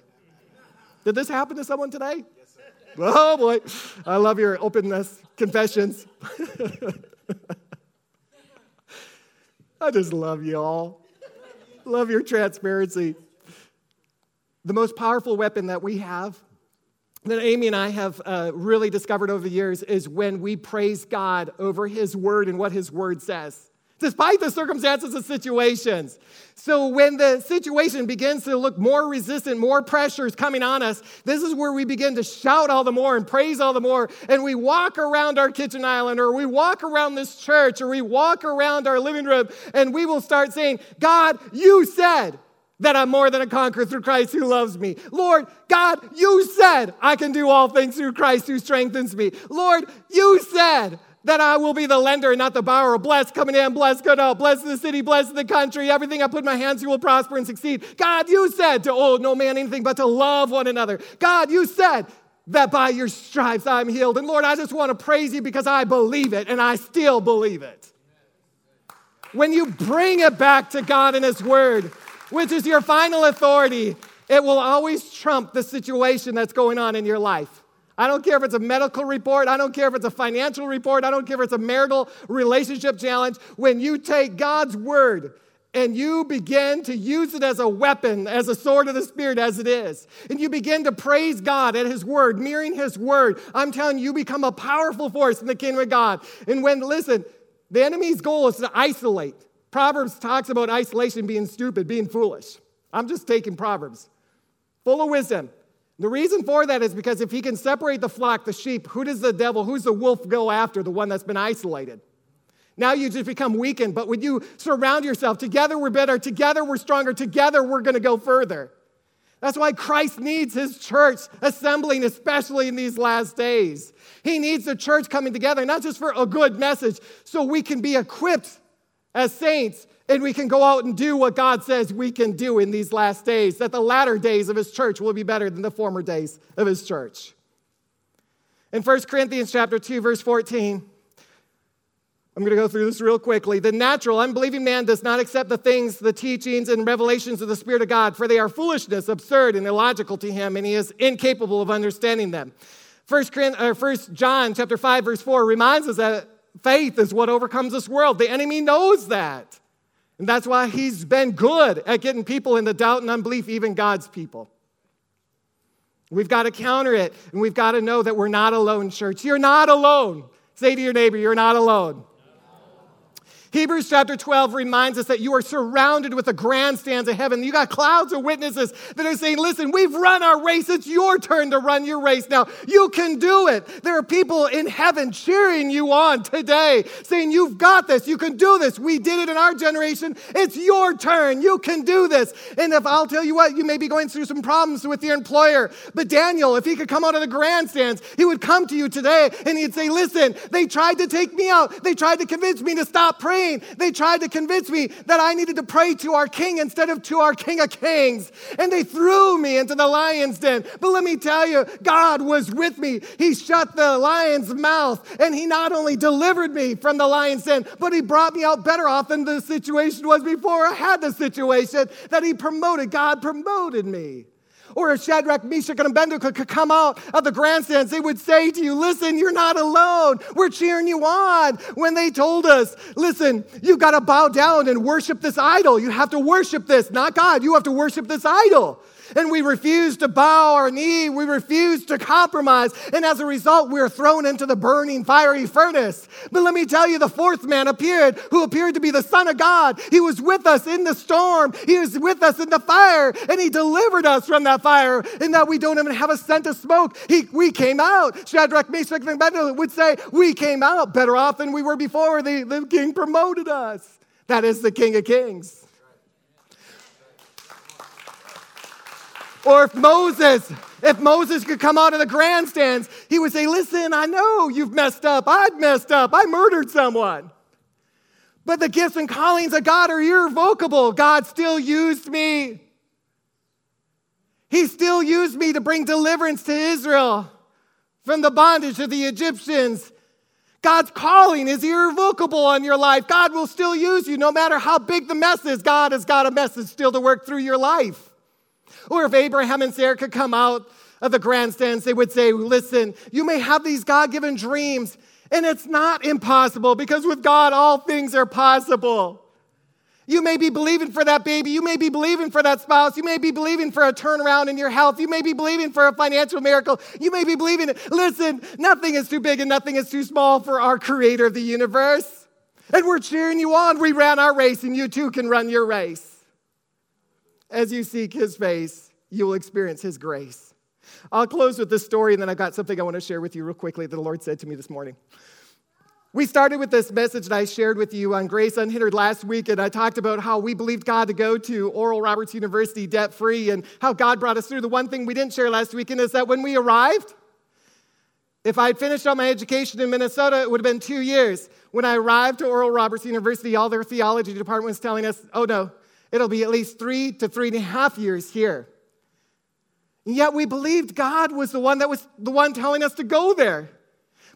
Did this happen to someone today? Yes. Oh boy, I love your openness, confessions. I just love you all. Love your transparency. The most powerful weapon that we have that Amy and I have uh, really discovered over the years is when we praise God over His Word and what His Word says, despite the circumstances and situations. So, when the situation begins to look more resistant, more pressures coming on us, this is where we begin to shout all the more and praise all the more. And we walk around our kitchen island, or we walk around this church, or we walk around our living room, and we will start saying, God, you said, that I'm more than a conqueror through Christ who loves me. Lord, God, you said I can do all things through Christ who strengthens me. Lord, you said that I will be the lender and not the borrower. Blessed coming in, blessed going out, blessed the city, blessed the country. Everything I put in my hands, you will prosper and succeed. God, you said to owe no man anything but to love one another. God, you said that by your stripes I'm healed. And Lord, I just want to praise you because I believe it and I still believe it. When you bring it back to God and His Word, which is your final authority, it will always trump the situation that's going on in your life. I don't care if it's a medical report. I don't care if it's a financial report. I don't care if it's a marital relationship challenge. When you take God's word and you begin to use it as a weapon, as a sword of the Spirit, as it is, and you begin to praise God at His word, mirroring His word, I'm telling you, you become a powerful force in the kingdom of God. And when, listen, the enemy's goal is to isolate. Proverbs talks about isolation being stupid, being foolish. I'm just taking Proverbs. Full of wisdom. The reason for that is because if he can separate the flock, the sheep, who does the devil, who's the wolf go after? The one that's been isolated. Now you just become weakened. But when you surround yourself, together we're better, together we're stronger, together we're to go further. That's why Christ needs his church assembling, especially in these last days. He needs the church coming together, not just for a good message, so we can be equipped as saints and we can go out and do what God says we can do in these last days, that the latter days of His church will be better than the former days of His church. In 1 Corinthians chapter 2, verse 14, I'm going to go through this real quickly. The natural, unbelieving man does not accept the things, the teachings, and revelations of the Spirit of God, for they are foolishness, absurd, and illogical to him, and he is incapable of understanding them. 1 uh, John chapter 5, verse 4 reminds us that Faith is what overcomes this world. The enemy knows that. And that's why he's been good at getting people into doubt and unbelief, even God's people. We've got to counter it, and we've got to know that we're not alone, church. You're not alone. Say to your neighbor, You're not alone. Hebrews chapter 12 reminds us that you are surrounded with the grandstands of heaven. You got clouds of witnesses that are saying, Listen, we've run our race. It's your turn to run your race now. You can do it. There are people in heaven cheering you on today, saying, You've got this. You can do this. We did it in our generation. It's your turn. You can do this. And if I'll tell you what, you may be going through some problems with your employer. But Daniel, if he could come out of the grandstands, he would come to you today and he'd say, Listen, they tried to take me out. They tried to convince me to stop praying they tried to convince me that I needed to pray to our King instead of to our King of Kings. And they threw me into the lion's den. But let me tell you, God was with me. He shut the lion's mouth, and He not only delivered me from the lion's den, but He brought me out better off than the situation was before I had the situation that He promoted. God promoted me or if Shadrach, Meshach, and Abednego could come out of the grandstands, they would say to you, Listen, you're not alone. We're cheering you on. When they told us, Listen, you've got to bow down and worship this idol. You have to worship this, not God. You have to worship this idol and we refuse to bow our knee. We refuse to compromise. And as a result, we're thrown into the burning, fiery furnace. But let me tell you, the fourth man appeared, who appeared to be the Son of God. He was with us in the storm, He was with us in the fire, and He delivered us from that fire. And that we don't even have a scent of smoke. He, we came out. Shadrach, Meshach, and Abednego would say, We came out better off than we were before. The, the king promoted us. That is the King of Kings. Or if Moses, if Moses could come out of the grandstands, he would say, Listen, I know you've messed up. I've messed up. I murdered someone. But the gifts and callings of God are irrevocable. God still used me. He still used me to bring deliverance to Israel from the bondage of the Egyptians. God's calling is irrevocable on your life. God will still use you no matter how big the mess is. God has got a message still to work through your life. Or if Abraham and Sarah could come out of the grandstands, they would say, Listen, you may have these God given dreams, and it's not impossible because with God, all things are possible. You may be believing for that baby. You may be believing for that spouse. You may be believing for a turnaround in your health. You may be believing for a financial miracle. You may be believing, listen, nothing is too big and nothing is too small for our creator of the universe. And we're cheering you on. We ran our race and you too can run your race. As you seek his face, you will experience his grace. I'll close with this story and then I've got something I want to share with you real quickly that the Lord said to me this morning. We started with this message that I shared with you on Grace Unhindered last week, and I talked about how we believed God to go to Oral Roberts University debt free and how God brought us through. The one thing we didn't share last weekend is that when we arrived, if I had finished all my education in Minnesota, it would have been two years. When I arrived to Oral Roberts University, all their theology department was telling us, oh no, it'll be at least three to three and a half years here. And yet we believed God was the one that was the one telling us to go there.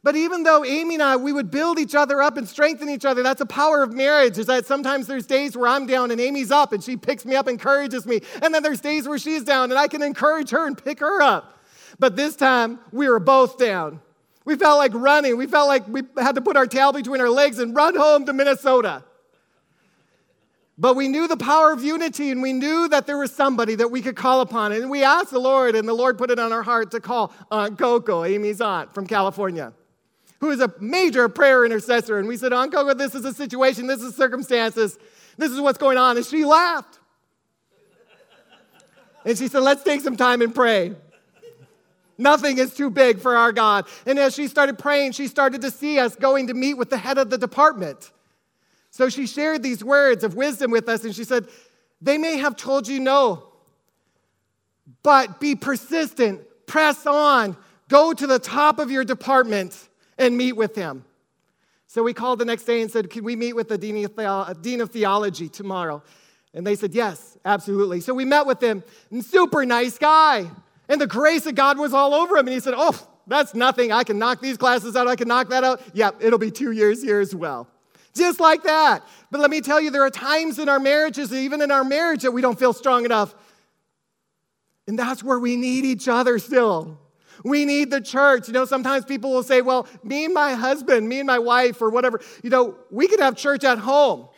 But even though Amy and I, we would build each other up and strengthen each other, that's a power of marriage, is that sometimes there's days where I'm down and Amy's up and she picks me up, encourages me. And then there's days where she's down and I can encourage her and pick her up. But this time, we were both down. We felt like running. We felt like we had to put our tail between our legs and run home to Minnesota. But we knew the power of unity and we knew that there was somebody that we could call upon. And we asked the Lord, and the Lord put it on our heart to call uh, Aunt Coco, Amy's aunt from California who is a major prayer intercessor. And we said, Aunt Coco, this is a situation, this is circumstances, this is what's going on. And she laughed. And she said, Let's take some time and pray. Nothing is too big for our God. And as she started praying, she started to see us going to meet with the head of the department. So she shared these words of wisdom with us, and she said, They may have told you no, but be persistent, press on, go to the top of your department and meet with him. So we called the next day and said, Can we meet with the dean of, the- dean of theology tomorrow? And they said, Yes, absolutely. So we met with him, super nice guy. And the grace of God was all over him. And he said, Oh, that's nothing. I can knock these classes out. I can knock that out. Yep, it'll be two years here as well. Just like that. But let me tell you, there are times in our marriages, even in our marriage, that we don't feel strong enough. And that's where we need each other still. We need the church. You know, sometimes people will say, well, me and my husband, me and my wife, or whatever, you know, we could have church at home.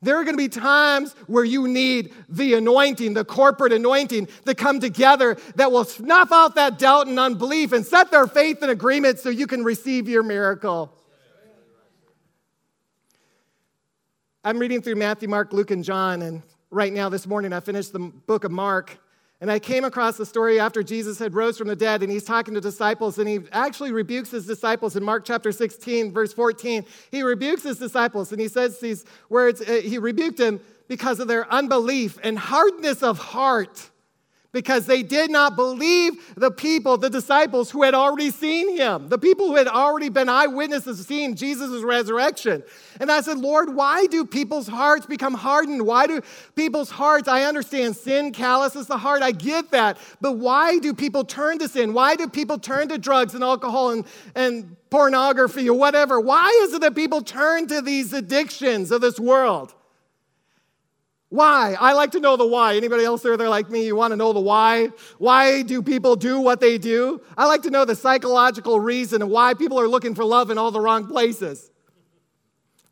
There are going to be times where you need the anointing, the corporate anointing to come together that will snuff out that doubt and unbelief and set their faith in agreement so you can receive your miracle. I'm reading through Matthew, Mark, Luke, and John, and right now this morning I finished the book of Mark. And I came across the story after Jesus had rose from the dead, and he's talking to disciples, and he actually rebukes his disciples in Mark chapter 16, verse 14. He rebukes his disciples, and he says these words uh, He rebuked them because of their unbelief and hardness of heart because they did not believe the people, the disciples who had already seen him, the people who had already been eyewitnesses of seeing Jesus' resurrection. And I said, Lord, why do people's hearts become hardened? Why do people's hearts, I understand sin calluses the heart, I get that, but why do people turn to sin? Why do people turn to drugs and alcohol and, and pornography or whatever? Why is it that people turn to these addictions of this world? Why? I like to know the why. Anybody else there, they're like me, you want to know the why? Why do people do what they do? I like to know the psychological reason why people are looking for love in all the wrong places.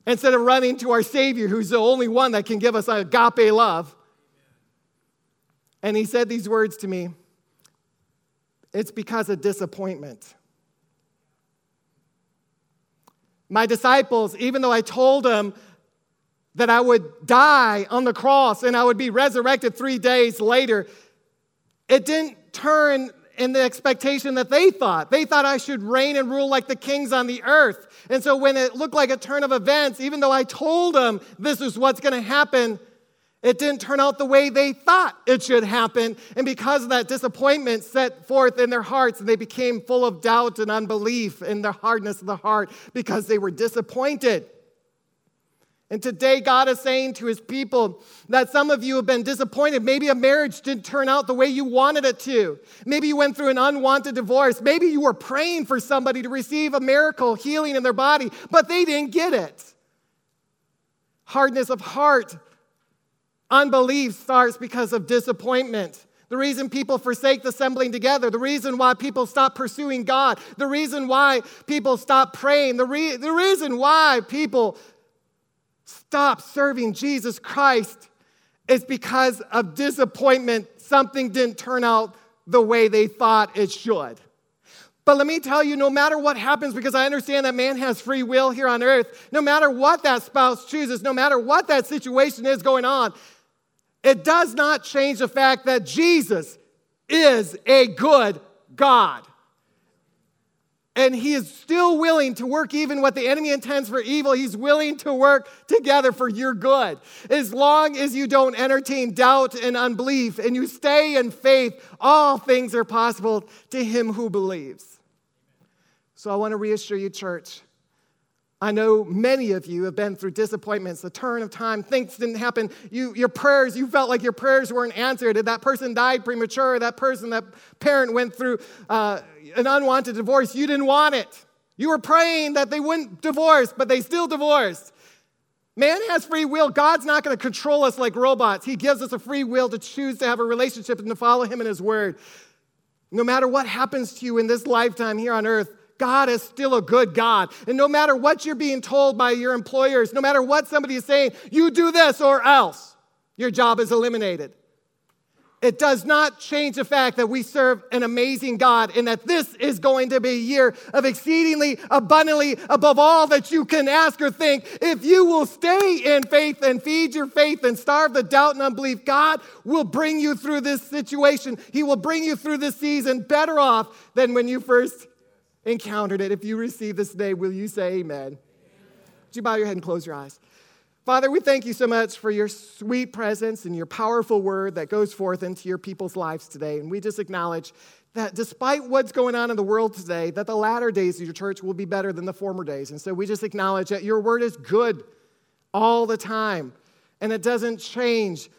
Instead of running to our Savior, who's the only one that can give us agape love. And he said these words to me it's because of disappointment. My disciples, even though I told them that I would die on the cross and I would be resurrected three days later, it didn't turn in the expectation that they thought. They thought I should reign and rule like the kings on the earth. And so when it looked like a turn of events, even though I told them this is what's going to happen, it didn't turn out the way they thought it should happen. And because of that disappointment set forth in their hearts, and they became full of doubt and unbelief in the hardness of the heart because they were disappointed. And today, God is saying to his people that some of you have been disappointed. Maybe a marriage didn't turn out the way you wanted it to. Maybe you went through an unwanted divorce. Maybe you were praying for somebody to receive a miracle, healing in their body, but they didn't get it. Hardness of heart, unbelief starts because of disappointment. The reason people forsake the assembling together, the reason why people stop pursuing God, the reason why people stop praying, the, re- the reason why people stop serving Jesus Christ is because of disappointment. Something didn't turn out the way they thought it should. But let me tell you, no matter what happens, because I understand that man has free will here on earth, no matter what that spouse chooses, no matter what that situation is going on, it does not change the fact that Jesus is a good God. And he is still willing to work even what the enemy intends for evil. He's willing to work together for your good. As long as you don't entertain doubt and unbelief and you stay in faith, all things are possible to him who believes. So I want to reassure you, church. I know many of you have been through disappointments, the turn of time, things didn't happen. You, your prayers, you felt like your prayers weren't answered. That person died premature. That person, that parent went through uh, an unwanted divorce, you didn't want it. You were praying that they wouldn't divorce, but they still divorced. Man has free will. God's not going to control us like robots. He gives us a free will to choose to have a relationship and to follow Him in His Word. No matter what happens to you in this lifetime here on earth, God is still a good God. And no matter what you're being told by your employers, no matter what somebody is saying, you do this or else, your job is eliminated. It does not change the fact that we serve an amazing God and that this is going to be a year of exceedingly abundantly above all that you can ask or think. If you will stay in faith and feed your faith and starve the doubt and unbelief, God will bring you through this situation. He will bring you through this season better off than when you first encountered it. If you receive this today, will you say amen? amen? Would you bow your head and close your eyes? Father, we thank you so much for your sweet presence and your powerful word that goes forth into your people's lives today. And we just acknowledge that despite what's going on in the world today, that the latter days of your church will be better than the former days. And so we just acknowledge that your word is good all the time, and it doesn't change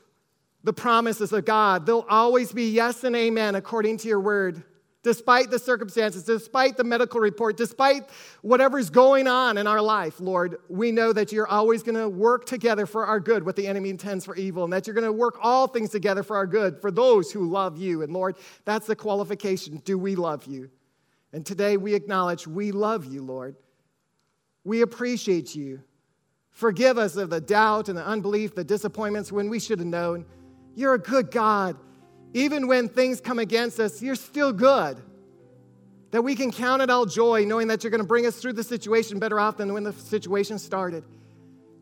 the promises of God. They'll always be yes and amen according to your word despite the circumstances, despite the medical report, despite whatever's going on in our life, Lord, we know that you're always going to work together for our good what the enemy intends for evil, and that you're going to work all things together for our good for those who love you. And Lord, that's the qualification. Do we love you? And today we acknowledge we love you, Lord. We appreciate you. Forgive us of the doubt and the unbelief, the disappointments when we should have known. You're a good God. Even when things come against us, you're still good. That we can count it all joy knowing that you're going to bring us through the situation better off than when the situation started.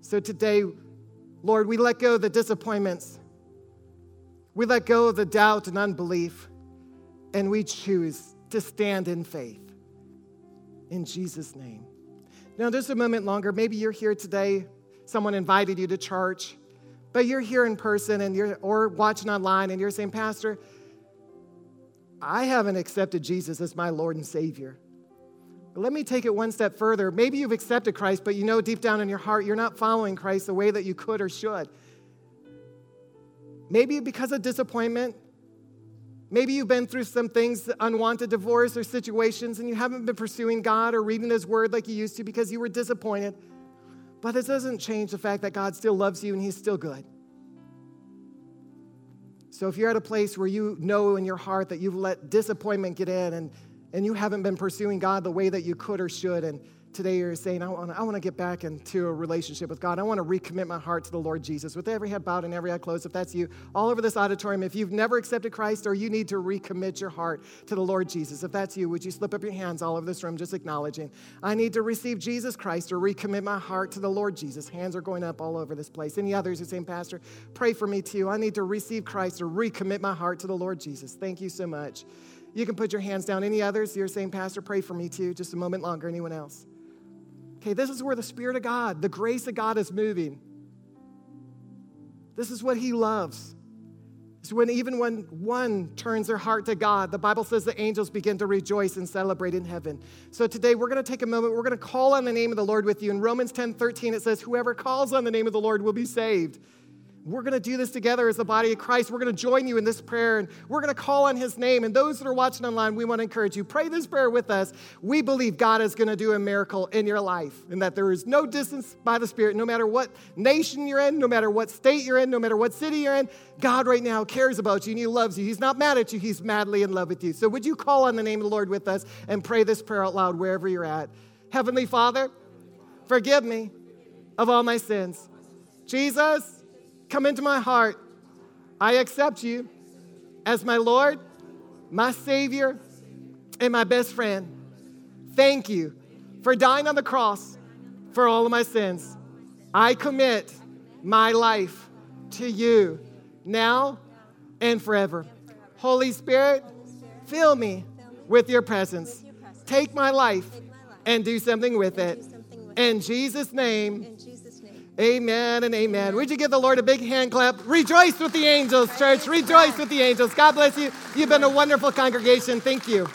So today, Lord, we let go of the disappointments. We let go of the doubt and unbelief, and we choose to stand in faith. In Jesus' name. Now, just a moment longer. Maybe you're here today, someone invited you to church. But you're here in person and you're or watching online and you're saying, Pastor, I haven't accepted Jesus as my Lord and Savior. Let me take it one step further. Maybe you've accepted Christ, but you know deep down in your heart you're not following Christ the way that you could or should. Maybe because of disappointment. Maybe you've been through some things, unwanted divorce or situations, and you haven't been pursuing God or reading His Word like you used to because you were disappointed. But it doesn't change the fact that God still loves you and He's still good. So if you're at a place where you know in your heart that you've let disappointment get in and, and you haven't been pursuing God the way that you could or should, and today you're saying, I want, to, I want to get back into a relationship with God. I want to recommit my heart to the Lord Jesus. With every head bowed and every eye closed, if that's you, all over this auditorium, if you've never accepted Christ or you need to recommit your heart to the Lord Jesus, if that's you, would you slip up your hands all over this room just acknowledging, I need to receive Jesus Christ or recommit my heart to the Lord Jesus? Hands are going up all over this place. Any others who saying, Pastor, pray for me too. I need to receive Christ or recommit my heart to the Lord Jesus. Thank you so much. You can put your hands down. Any others? You're saying, Pastor, pray for me too. Just a moment longer. Anyone else? Okay, this is where the Spirit of God, the grace of God is moving. This is what He loves. It's when even when one turns their heart to God, the Bible says the angels begin to rejoice and celebrate in heaven. So today we're going to take a moment, we're going to call on the name of the Lord with you. In Romans 10 13, it says, Whoever calls on the name of the Lord will be saved. We're going to do this together as the body of Christ. We're going to join you in this prayer and we're going to call on his name. And those that are watching online, we want to encourage you pray this prayer with us. We believe God is going to do a miracle in your life and that there is no distance by the Spirit, no matter what nation you're in, no matter what state you're in, no matter what city you're in. God right now cares about you and he loves you. He's not mad at you, he's madly in love with you. So would you call on the name of the Lord with us and pray this prayer out loud wherever you're at? Heavenly Father, forgive me of all my sins. Jesus, Come into my heart. I accept you as my Lord, my Savior, and my best friend. Thank you for dying on the cross for all of my sins. I commit my life to you now and forever. Holy Spirit, fill me with your presence. Take my life and do something with it. In Jesus' name. Amen and amen. Would you give the Lord a big hand clap? Rejoice with the angels, church. Rejoice with the angels. God bless you. You've been a wonderful congregation. Thank you.